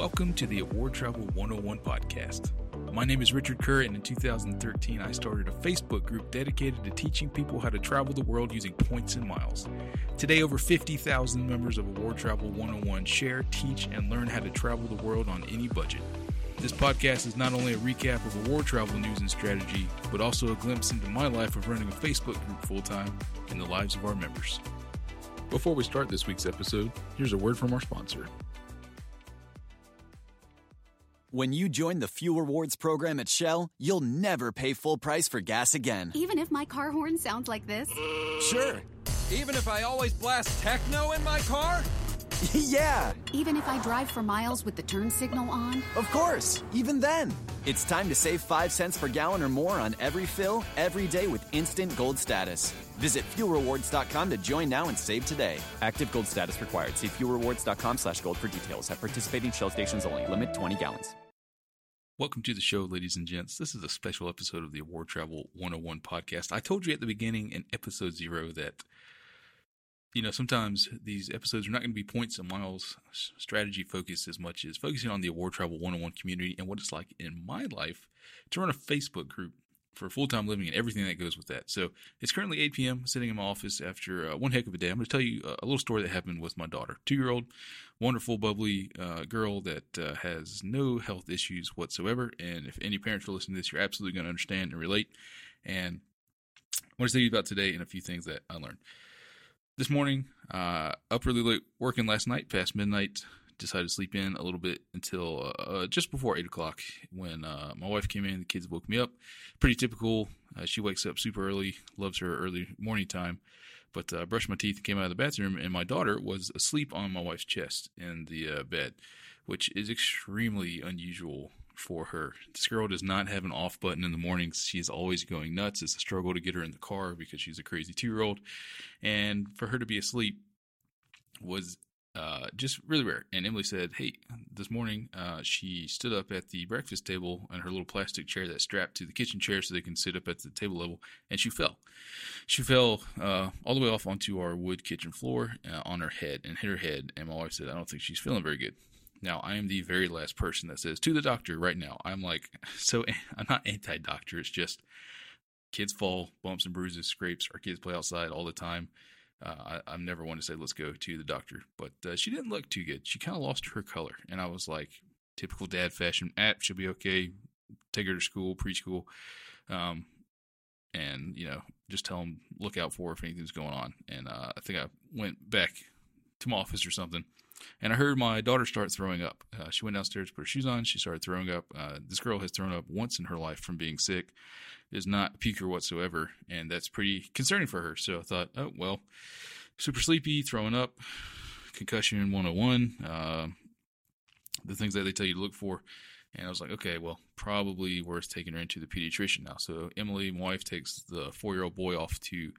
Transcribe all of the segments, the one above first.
Welcome to the Award Travel 101 podcast. My name is Richard Kerr, and in 2013, I started a Facebook group dedicated to teaching people how to travel the world using points and miles. Today, over 50,000 members of Award Travel 101 share, teach, and learn how to travel the world on any budget. This podcast is not only a recap of award travel news and strategy, but also a glimpse into my life of running a Facebook group full time and the lives of our members. Before we start this week's episode, here's a word from our sponsor. When you join the Fuel Rewards program at Shell, you'll never pay full price for gas again. Even if my car horn sounds like this? Sure. Even if I always blast techno in my car? yeah. Even if I drive for miles with the turn signal on? Of course. Even then. It's time to save 5 cents per gallon or more on every fill, every day with instant gold status. Visit fuelrewards.com to join now and save today. Active gold status required. See fuelrewards.com slash gold for details. At participating Shell stations only. Limit 20 gallons. Welcome to the show, ladies and gents. This is a special episode of the Award Travel 101 podcast. I told you at the beginning in episode zero that, you know, sometimes these episodes are not going to be points and miles strategy focused as much as focusing on the Award Travel 101 community and what it's like in my life to run a Facebook group for full time living and everything that goes with that. So it's currently 8 p.m. sitting in my office after uh, one heck of a day. I'm going to tell you a little story that happened with my daughter, two year old, wonderful, bubbly uh, girl that uh, has no health issues whatsoever. And if any parents are listening to this, you're absolutely going to understand and relate. And I want to tell you about today and a few things that I learned. This morning, uh, up really late working last night, past midnight, decided to sleep in a little bit until uh, just before eight o'clock when uh, my wife came in. The kids woke me up. Pretty typical. Uh, she wakes up super early, loves her early morning time. But uh, brushed my teeth and came out of the bathroom, and my daughter was asleep on my wife's chest in the uh, bed, which is extremely unusual for her. This girl does not have an off button in the mornings. She is always going nuts. It's a struggle to get her in the car because she's a crazy two year old. And for her to be asleep was uh, just really rare. And Emily said, Hey, this morning uh, she stood up at the breakfast table in her little plastic chair that's strapped to the kitchen chair so they can sit up at the table level, and she fell. She fell uh, all the way off onto our wood kitchen floor uh, on her head and hit her head. And my wife said, I don't think she's feeling very good. Now, I am the very last person that says to the doctor right now. I'm like, so I'm not anti doctor. It's just kids fall, bumps and bruises, scrapes. Our kids play outside all the time. Uh, I, am never one to say let's go to the doctor, but uh, she didn't look too good. She kind of lost her color, and I was like, typical dad fashion. App she'll be okay. Take her to school, preschool, um, and you know, just tell them look out for if anything's going on. And uh, I think I went back to my office or something, and I heard my daughter start throwing up. Uh, she went downstairs put her shoes on. She started throwing up. Uh, this girl has thrown up once in her life from being sick is not puker whatsoever, and that's pretty concerning for her. So I thought, oh well, super sleepy, throwing up, concussion 101, uh, the things that they tell you to look for. And I was like, okay, well, probably worth taking her into the pediatrician now. So Emily, my wife, takes the four-year-old boy off to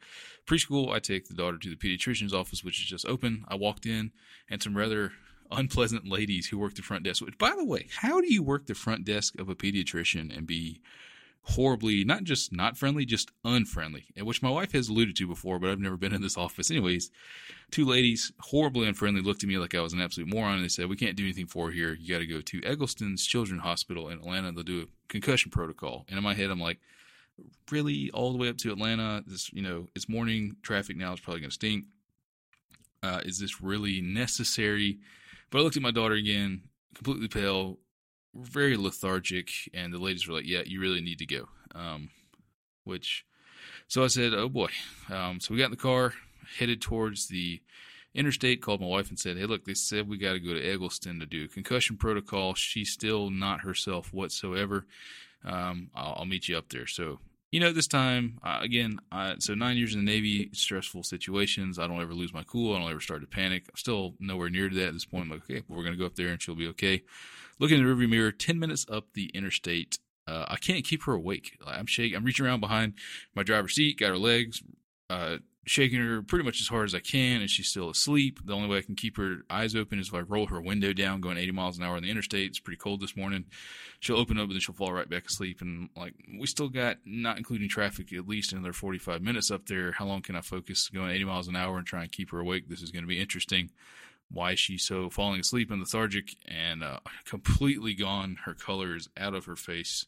preschool. I take the daughter to the pediatrician's office, which is just open. I walked in, and some rather unpleasant ladies who work the front desk. Which, by the way, how do you work the front desk of a pediatrician and be horribly, not just not friendly, just unfriendly, which my wife has alluded to before, but I've never been in this office. Anyways, two ladies, horribly unfriendly, looked at me like I was an absolute moron. And they said, We can't do anything for here. You got to go to Egleston's Children's Hospital in Atlanta. They'll do a concussion protocol. And in my head, I'm like, Really? All the way up to Atlanta? This, you know, it's morning traffic now. It's probably to stink. Uh, is this really necessary? But I looked at my daughter again, completely pale, very lethargic, and the ladies were like, "Yeah, you really need to go." Um, which, so I said, "Oh boy." Um, so we got in the car, headed towards the interstate. Called my wife and said, "Hey, look, they said we got to go to Egleston to do concussion protocol. She's still not herself whatsoever. Um, I'll, I'll, meet you up there." So you know, this time, uh, again, so nine years in the Navy, stressful situations. I don't ever lose my cool. I don't ever start to panic. I'm still nowhere near to that at this point. I'm like, okay, well, we're going to go up there and she'll be okay. Looking in the rearview mirror, 10 minutes up the interstate. Uh, I can't keep her awake. I'm shaking. I'm reaching around behind my driver's seat, got her legs, uh, shaking her pretty much as hard as I can, and she's still asleep. The only way I can keep her eyes open is if I roll her window down, going 80 miles an hour on the interstate. It's pretty cold this morning. She'll open up, and then she'll fall right back asleep. And like we still got, not including traffic, at least another 45 minutes up there. How long can I focus going 80 miles an hour and try and keep her awake? This is going to be interesting. why she's so falling asleep and lethargic and uh, completely gone. Her color is out of her face.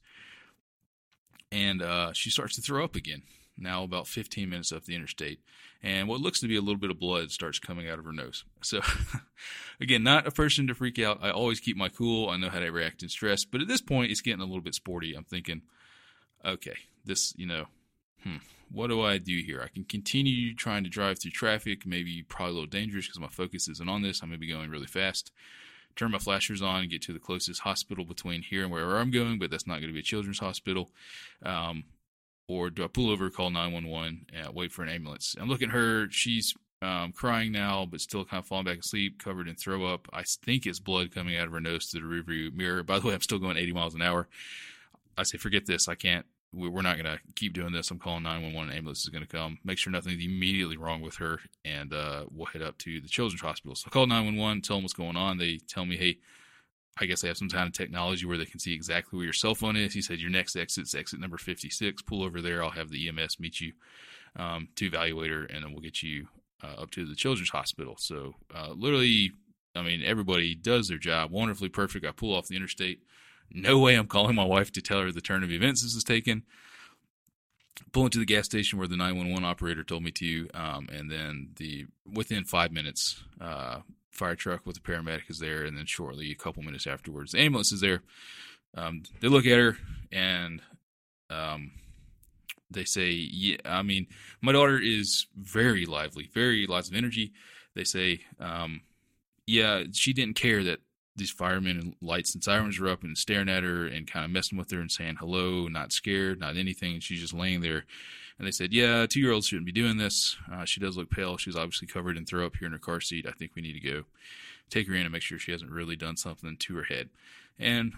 And uh, she starts to throw up again, now about 15 minutes up the interstate. And what looks to be a little bit of blood starts coming out of her nose. So, again, not a person to freak out. I always keep my cool. I know how to react in stress. But at this point, it's getting a little bit sporty. I'm thinking, okay, this, you know, hmm, what do I do here? I can continue trying to drive through traffic, maybe probably a little dangerous because my focus isn't on this. I'm going to be going really fast. Turn my flashers on get to the closest hospital between here and wherever I'm going, but that's not going to be a children's hospital. Um, or do I pull over, call 911, and wait for an ambulance? I'm looking at her. She's um, crying now, but still kind of falling back asleep, covered in throw up. I think it's blood coming out of her nose to the rearview mirror. By the way, I'm still going 80 miles an hour. I say, forget this. I can't we're not going to keep doing this. I'm calling 911. An ambulance is going to come. Make sure nothing's immediately wrong with her, and uh, we'll head up to the children's hospital. So I call 911, tell them what's going on. They tell me, hey, I guess they have some kind of technology where they can see exactly where your cell phone is. He said, your next exit's exit number 56. Pull over there. I'll have the EMS meet you um, to evaluate her, and then we'll get you uh, up to the children's hospital. So uh, literally, I mean, everybody does their job wonderfully perfect. I pull off the interstate no way I'm calling my wife to tell her the turn of events this is taken. Pull into the gas station where the 911 operator told me to, um, and then the within five minutes, uh, fire truck with a paramedic is there, and then shortly, a couple minutes afterwards, the ambulance is there. Um, they look at her and um, they say, "Yeah, I mean, my daughter is very lively, very lots of energy." They say, um, "Yeah, she didn't care that these firemen and lights and sirens were up and staring at her and kind of messing with her and saying hello, not scared, not anything. She's just laying there. And they said, Yeah, two year olds shouldn't be doing this. Uh, she does look pale. She's obviously covered in throw up here in her car seat. I think we need to go take her in and make sure she hasn't really done something to her head. And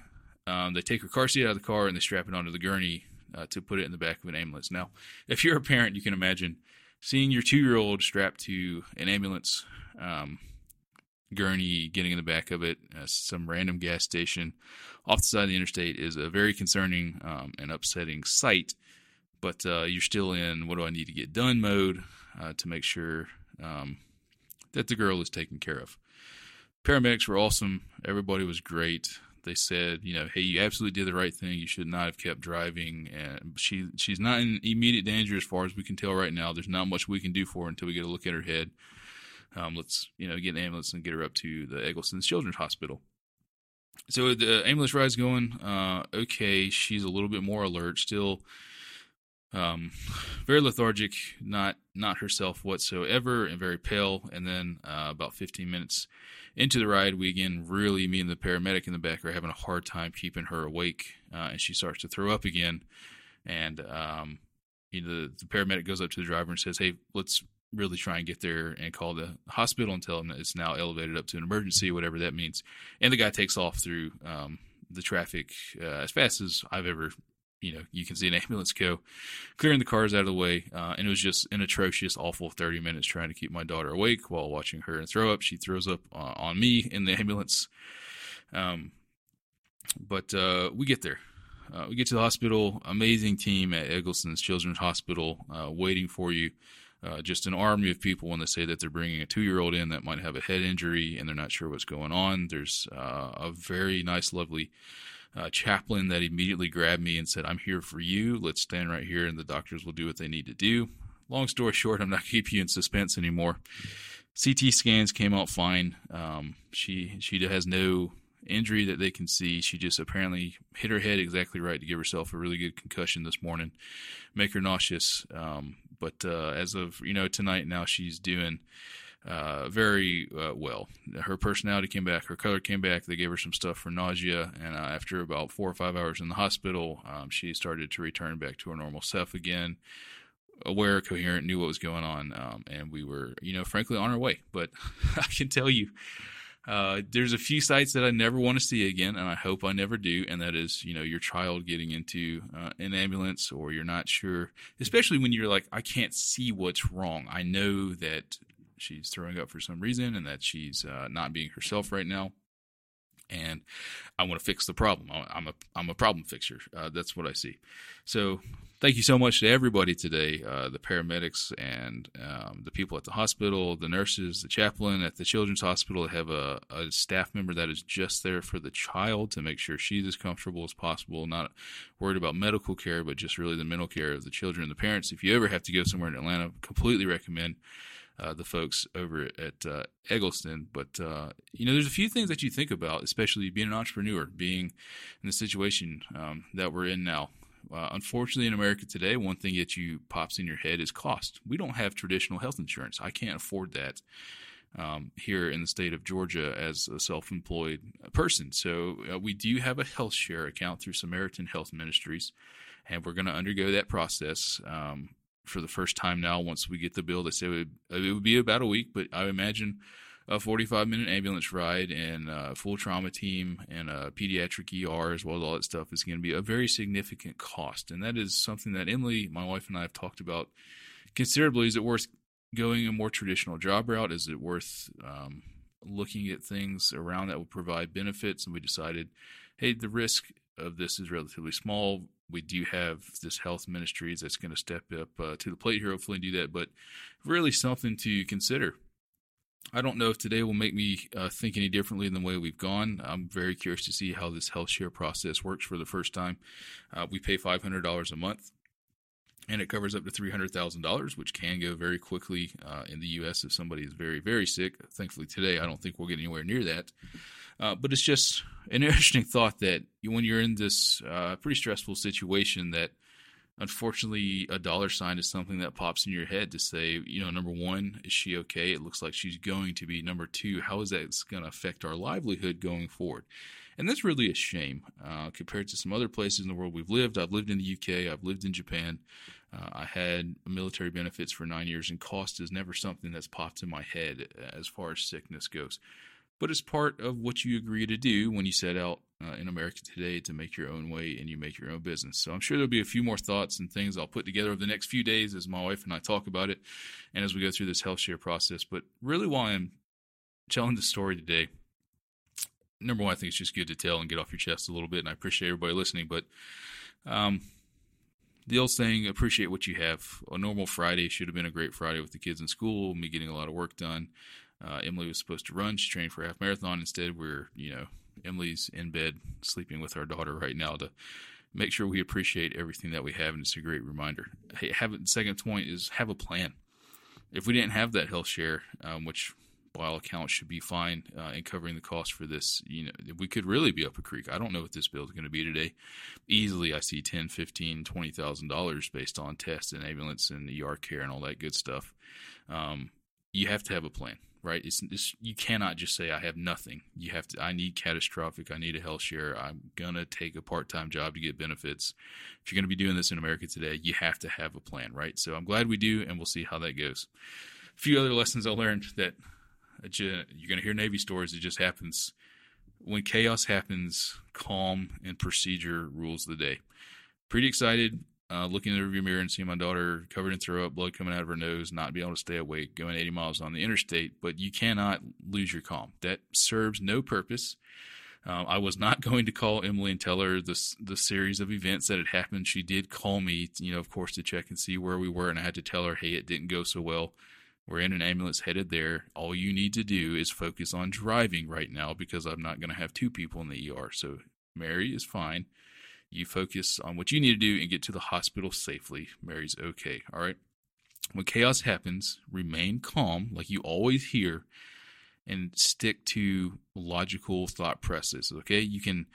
um, they take her car seat out of the car and they strap it onto the gurney uh, to put it in the back of an ambulance. Now, if you're a parent, you can imagine seeing your two year old strapped to an ambulance. Um, gurney getting in the back of it, uh, some random gas station off the side of the interstate is a very concerning um, and upsetting sight. But uh, you're still in what do I need to get done mode uh, to make sure um, that the girl is taken care of. Paramedics were awesome. Everybody was great. They said, you know, hey, you absolutely did the right thing. You should not have kept driving. And she she's not in immediate danger as far as we can tell right now. There's not much we can do for her until we get a look at her head. Um, let's you know get an ambulance and get her up to the Egleston's Children's Hospital. So the ambulance ride's going uh, okay. She's a little bit more alert, still um, very lethargic, not not herself whatsoever, and very pale. And then uh, about 15 minutes into the ride, we again really me and the paramedic in the back are having a hard time keeping her awake, uh, and she starts to throw up again. And um, you know, the, the paramedic goes up to the driver and says, "Hey, let's really try and get there and call the hospital and tell them that it's now elevated up to an emergency, whatever that means. And the guy takes off through um, the traffic uh, as fast as I've ever, you know, you can see an ambulance go, clearing the cars out of the way. Uh, and it was just an atrocious, awful 30 minutes trying to keep my daughter awake while watching her and throw up. She throws up uh, on me in the ambulance. Um, but uh, we get there. Uh, we get to the hospital. Amazing team at Egleston's Children's Hospital uh, waiting for you uh, just an army of people when they say that they're bringing a two year old in that might have a head injury and they're not sure what's going on. There's a very nice, lovely uh, chaplain that immediately grabbed me and said, I'm here for you. Let's stand right here and the doctors will do what they need to do. Long story short, I'm not keeping you in suspense anymore. CT scans came out fine. Um, she she has no injury that they can see. She just apparently hit her head exactly right to give herself a really good concussion this morning, make her nauseous. Um, but uh, as of you know tonight, now she's doing uh, very uh, well. Her personality came back, her color came back. They gave her some stuff for nausea, and uh, after about four or five hours in the hospital, um, she started to return back to her normal self again. Aware, coherent, knew what was going on, um, and we were, you know, frankly, on our way. But I can tell you, uh, there's a few sites that I never want to see again, and I hope I never do. And that is, you know, your child getting into uh, an ambulance, or you're not sure, especially when you're like, I can't see what's wrong. I know that she's throwing up for some reason, and that she's uh, not being herself right now. and I want to fix the problem. I'm a I'm a problem fixer. Uh, that's what I see. So thank you so much to everybody today, uh, the paramedics and um, the people at the hospital, the nurses, the chaplain at the children's hospital. Have a, a, staff member that is just there for the child to make sure she's as comfortable as possible, not worried about medical care, but just really the mental care of the children and the parents. If you ever have to go somewhere in Atlanta, completely recommend uh, the folks over at uh, Egleston. But uh, you know, there's a few things that you think about, especially being an entrepreneur, being in the situation um, that we're in now. Uh, unfortunately, in America today, one thing that you pops in your head is cost. We don't have traditional health insurance. I can't afford that. Um, here in the state of Georgia as a self employed person. So, uh, we do have a health share account through Samaritan Health Ministries, and we're going to undergo that process. Um, for the first time now. Once we get the bill, they say it would, it would be about a week, but I imagine a 45 minute ambulance ride and a full trauma team and a pediatric ER as well as all that stuff is going to be a very significant cost. And that is something that Emily, my wife, and I have talked about considerably. Is it worth going a more traditional job route? Is it worth um, looking at things around that will provide benefits? And we decided, hey, the risk of this is relatively small we do have this health ministries that's going to step up uh, to the plate here, hopefully, do that. But really, something to consider. I don't know if today will make me uh, think any differently than the way we've gone. I'm very curious to see how this health share process works for the first time. Uh, we pay $500 a month, and it covers up to $300,000, which can go very quickly uh, in the U.S. if somebody is very, very sick. Thankfully, today, I don't think we'll get anywhere near that. Uh, but it's just an interesting thought that when you're in this uh, pretty stressful situation, that unfortunately a dollar sign is something that pops in your head to say, you know, number one, is she okay? It looks like she's going to be. Number two, how is that going to affect our livelihood going forward? And that's really a shame uh, compared to some other places in the world we've lived. I've lived in the UK, I've lived in Japan. Uh, I had military benefits for nine years, and cost is never something that's popped in my head as far as sickness goes but it's part of what you agree to do when you set out uh, in America today to make your own way and you make your own business. So I'm sure there'll be a few more thoughts and things I'll put together over the next few days as my wife and I talk about it and as we go through this health share process. But really, why I'm telling the story today, number one, I think it's just good to tell and get off your chest a little bit, and I appreciate everybody listening. But um, the old saying, appreciate what you have. A normal Friday should have been a great Friday with the kids in school, me getting a lot of work done. Uh, Emily was supposed to run. She trained for half marathon. Instead, we're, you know, Emily's in bed sleeping with our daughter right now to make sure we appreciate everything that we have. And it's a great reminder. Hey, have second point is have a plan. If we didn't have that health share, um, which by all accounts should be fine uh, in covering the cost for this, you know, we could really be up a creek. I don't know what this bill is going to be today. Easily, I see ten, fifteen, twenty thousand dollars based on tests and ambulance and the ER care and all that good stuff. Um, you have to have a plan right? It's, it's, you cannot just say I have nothing. You have to. I need catastrophic. I need a health share. I'm gonna take a part time job to get benefits. If you're gonna be doing this in America today, you have to have a plan, right? So I'm glad we do, and we'll see how that goes. A few other lessons I learned that uh, you're gonna hear Navy stories. It just happens when chaos happens. Calm and procedure rules the day. Pretty excited uh, looking in the rearview mirror and seeing my daughter covered in throw up, blood coming out of her nose, not be able to stay awake, going 80 miles on the interstate. But you cannot lose your calm. That serves no purpose. Um, I was not going to call Emily and tell her this the series of events that had happened. She did call me, you know, of course, to check and see where we were, and I had to tell her, hey, it didn't go so well. We're in an ambulance headed there. All you need to do is focus on driving right now because I'm not going to have two people in the ER. So Mary is fine. You focus on what you need to do and get to the hospital safely. Mary's okay. All right. When chaos happens, remain calm, like you always hear, and stick to logical thought processes. Okay. You can,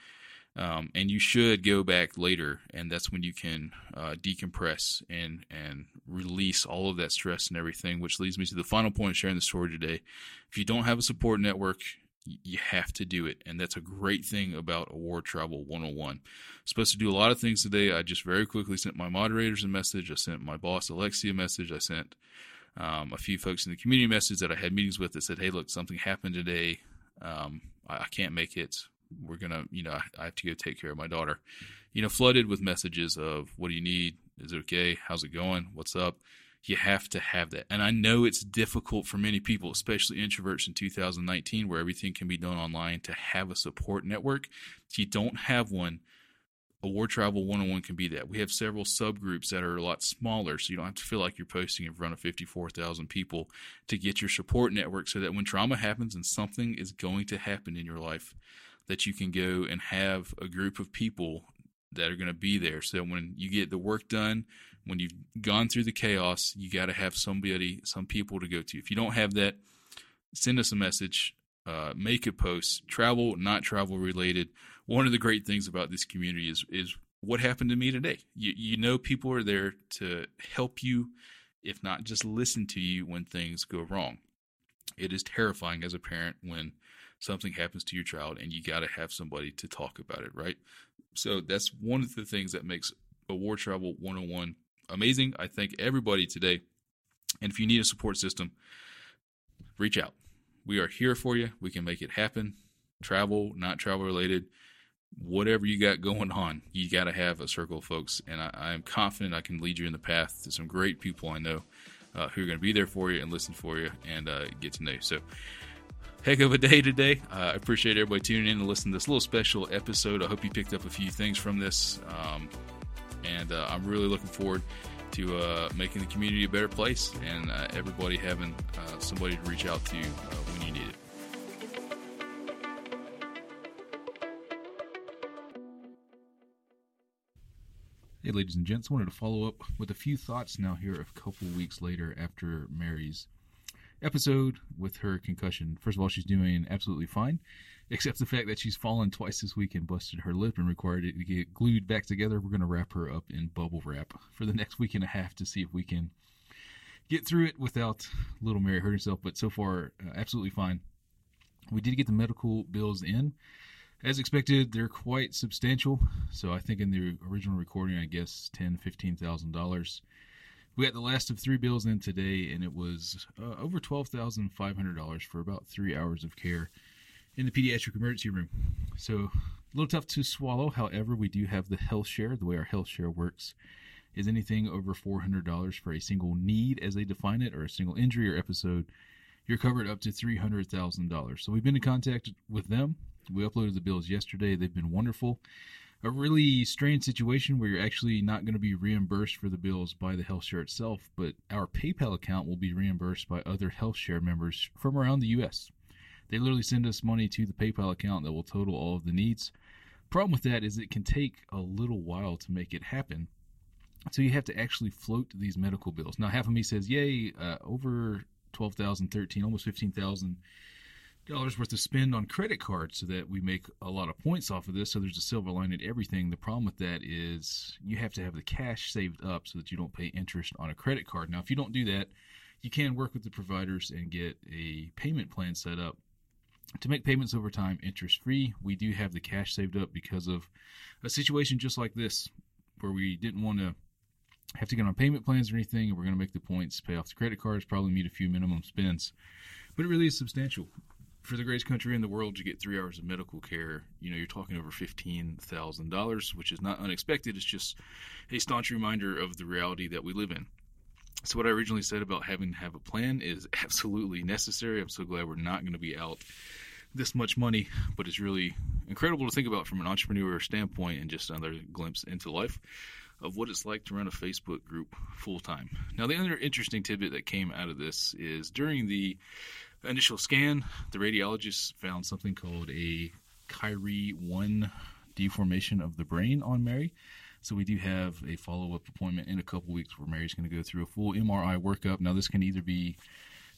um, and you should go back later, and that's when you can uh, decompress and and release all of that stress and everything. Which leads me to the final point sharing the story today. If you don't have a support network, you have to do it. And that's a great thing about Award Travel 101. supposed to do a lot of things today. I just very quickly sent my moderators a message. I sent my boss, Alexia, a message. I sent um, a few folks in the community message that I had meetings with that said, hey, look, something happened today. Um, I, I, can't make it. We're going to, you know, I, I have to go take care of my daughter. You know, flooded with messages of, what do you need? Is it okay? How's it going? What's up? You have to have that. And I know it's difficult for many people, especially introverts in 2019, where everything can be done online, to have a support network. If you don't have one, Award Travel 101 can be that. We have several subgroups that are a lot smaller, so you don't have to feel like you're posting in front of 54,000 people to get your support network so that when trauma happens and something is going to happen in your life, that you can go and have a group of people that are going to be there. So when you get the work done, when you've gone through the chaos, you got to have somebody, some people to go to. If you don't have that, send us a message, uh, make a post, travel, not travel related. One of the great things about this community is is what happened to me today. You you know people are there to help you, if not just listen to you when things go wrong. It is terrifying as a parent when something happens to your child and you got to have somebody to talk about it, right? So that's one of the things that makes Award Travel 101 amazing. I thank everybody today. And if you need a support system, reach out. We are here for you. We can make it happen. Travel, not travel related, whatever you got going on, you got to have a circle of folks. And I, I, am confident I can lead you in the path to some great people I know uh, who are going to be there for you and listen for you and uh, get to know you. So, heck of a day today. Uh, I appreciate everybody tuning in and listening to this little special episode. I hope you picked up a few things from this. Um, and uh, I'm really looking forward to uh, making the community a better place and uh, everybody having uh, somebody to reach out to uh, when you need it. Hey, ladies and gents, I wanted to follow up with a few thoughts now here a couple weeks later after Mary's episode with her concussion. First of all, she's doing absolutely fine, except the fact that she's fallen twice this week and busted her lip and required it to get glued back together. We're going to wrap her up in bubble wrap for the next week and a half to see if we can get through it without little Mary hurt herself. But so far, uh, absolutely fine. We did get the medical bills in. As expected, they're quite substantial. So I think in the original recording, I guess ten, fifteen thousand dollars we got the last of three bills in today, and it was uh, over twelve thousand five hundred dollars for about three hours of care in the pediatric emergency room. So a little tough to swallow. However, we do have the health share. The way our health share works is anything over four hundred dollars for a single need, as they define it, or a single injury or episode. You're covered up to three hundred thousand dollars. So we've been in contact with them. We uploaded the bills yesterday. They've been wonderful a really strange situation where you're actually not going to be reimbursed for the bills by the health share itself, but our PayPal account will be reimbursed by other health share members from around the U.S. They literally send us money to the PayPal account that will total all of the needs. Problem with that is it can take a little while to make it happen. So you have to actually float these medical bills. Now, half of me says, "Yay, uh, over 12,013, almost 15,000 dollars worth of spend on credit cards so that we make a lot of points off of this. So there's a silver lining to everything. The problem with that is you have to have the cash saved up so that you don't pay interest on a credit card. Now, if you don't do that, you can work with the providers and get a payment plan set up to make payments over time interest free. We do have the cash saved up because of a situation just like this where we didn't want to have to get on payment plans or anything, we're going to make the points pay off the credit cards, probably meet a few minimum spends. But it really is substantial for the greatest country in the world, you get three hours of medical care. You know, you're talking over fifteen thousand dollars, which is not unexpected. It's just a staunch reminder of the reality that we live in. So, what I originally said about having to have a plan is absolutely necessary. I'm so glad we're not going to be out this much money, but it's really incredible to think about from an entrepreneur standpoint and just another glimpse into life of what it's like to run a Facebook group full time. Now, the other interesting tidbit that came out of this is during the initial scan, the radiologist found something called a Chiari 1 deformation of the brain on Mary. So we do have a follow up appointment in a couple weeks where Mary's going to go through a full MRI workup. Now, this can either be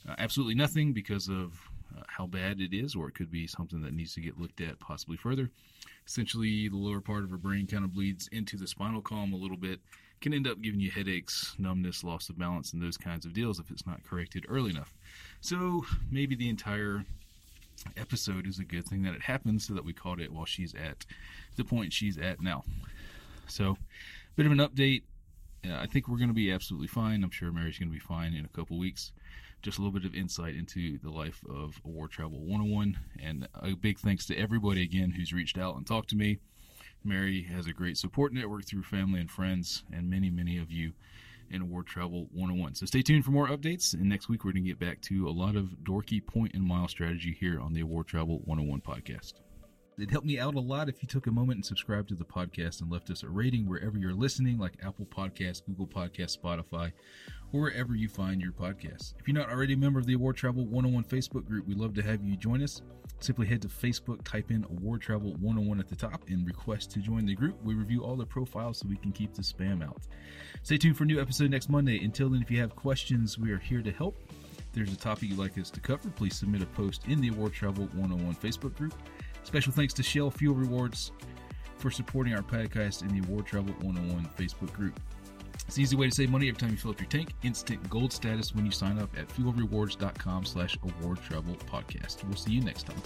uh, absolutely nothing because of uh, how bad it is, or it could be something that needs to get looked at possibly further. Essentially, the lower part of her brain kind of bleeds into the spinal column a little bit, can end up giving you headaches, numbness, loss of balance, and those kinds of deals if it's not corrected early enough. So maybe the entire episode is a good thing that it happened so that we caught it while she's at the point she's at now. So, a bit of an update. Uh, I think we're going to be absolutely fine. I'm sure Mary's going to be fine in a couple weeks. Just a little bit of insight into the life of Award Travel 101. And a big thanks to everybody again who's reached out and talked to me. Mary has a great support network through family and friends, and many, many of you in Award Travel 101. So stay tuned for more updates. And next week, we're going to get back to a lot of dorky point and mile strategy here on the Award Travel 101 podcast. It'd help me out a lot if you took a moment and subscribed to the podcast and left us a rating wherever you're listening, like Apple Podcasts, Google Podcasts, Spotify, or wherever you find your podcasts. If you're not already a member of the Award Travel 101 Facebook group, we'd love to have you join us. Simply head to Facebook, type in Award Travel 101 at the top, and request to join the group. We review all the profiles so we can keep the spam out. Stay tuned for a new episode next Monday. Until then, if you have questions, we are here to help. If there's a topic you'd like us to cover, please submit a post in the Award Travel 101 Facebook group. Special thanks to Shell Fuel Rewards for supporting our podcast in the Award Travel 101 Facebook group. It's an easy way to save money every time you fill up your tank. Instant gold status when you sign up at fuelrewards.com slash award travel podcast. We'll see you next time.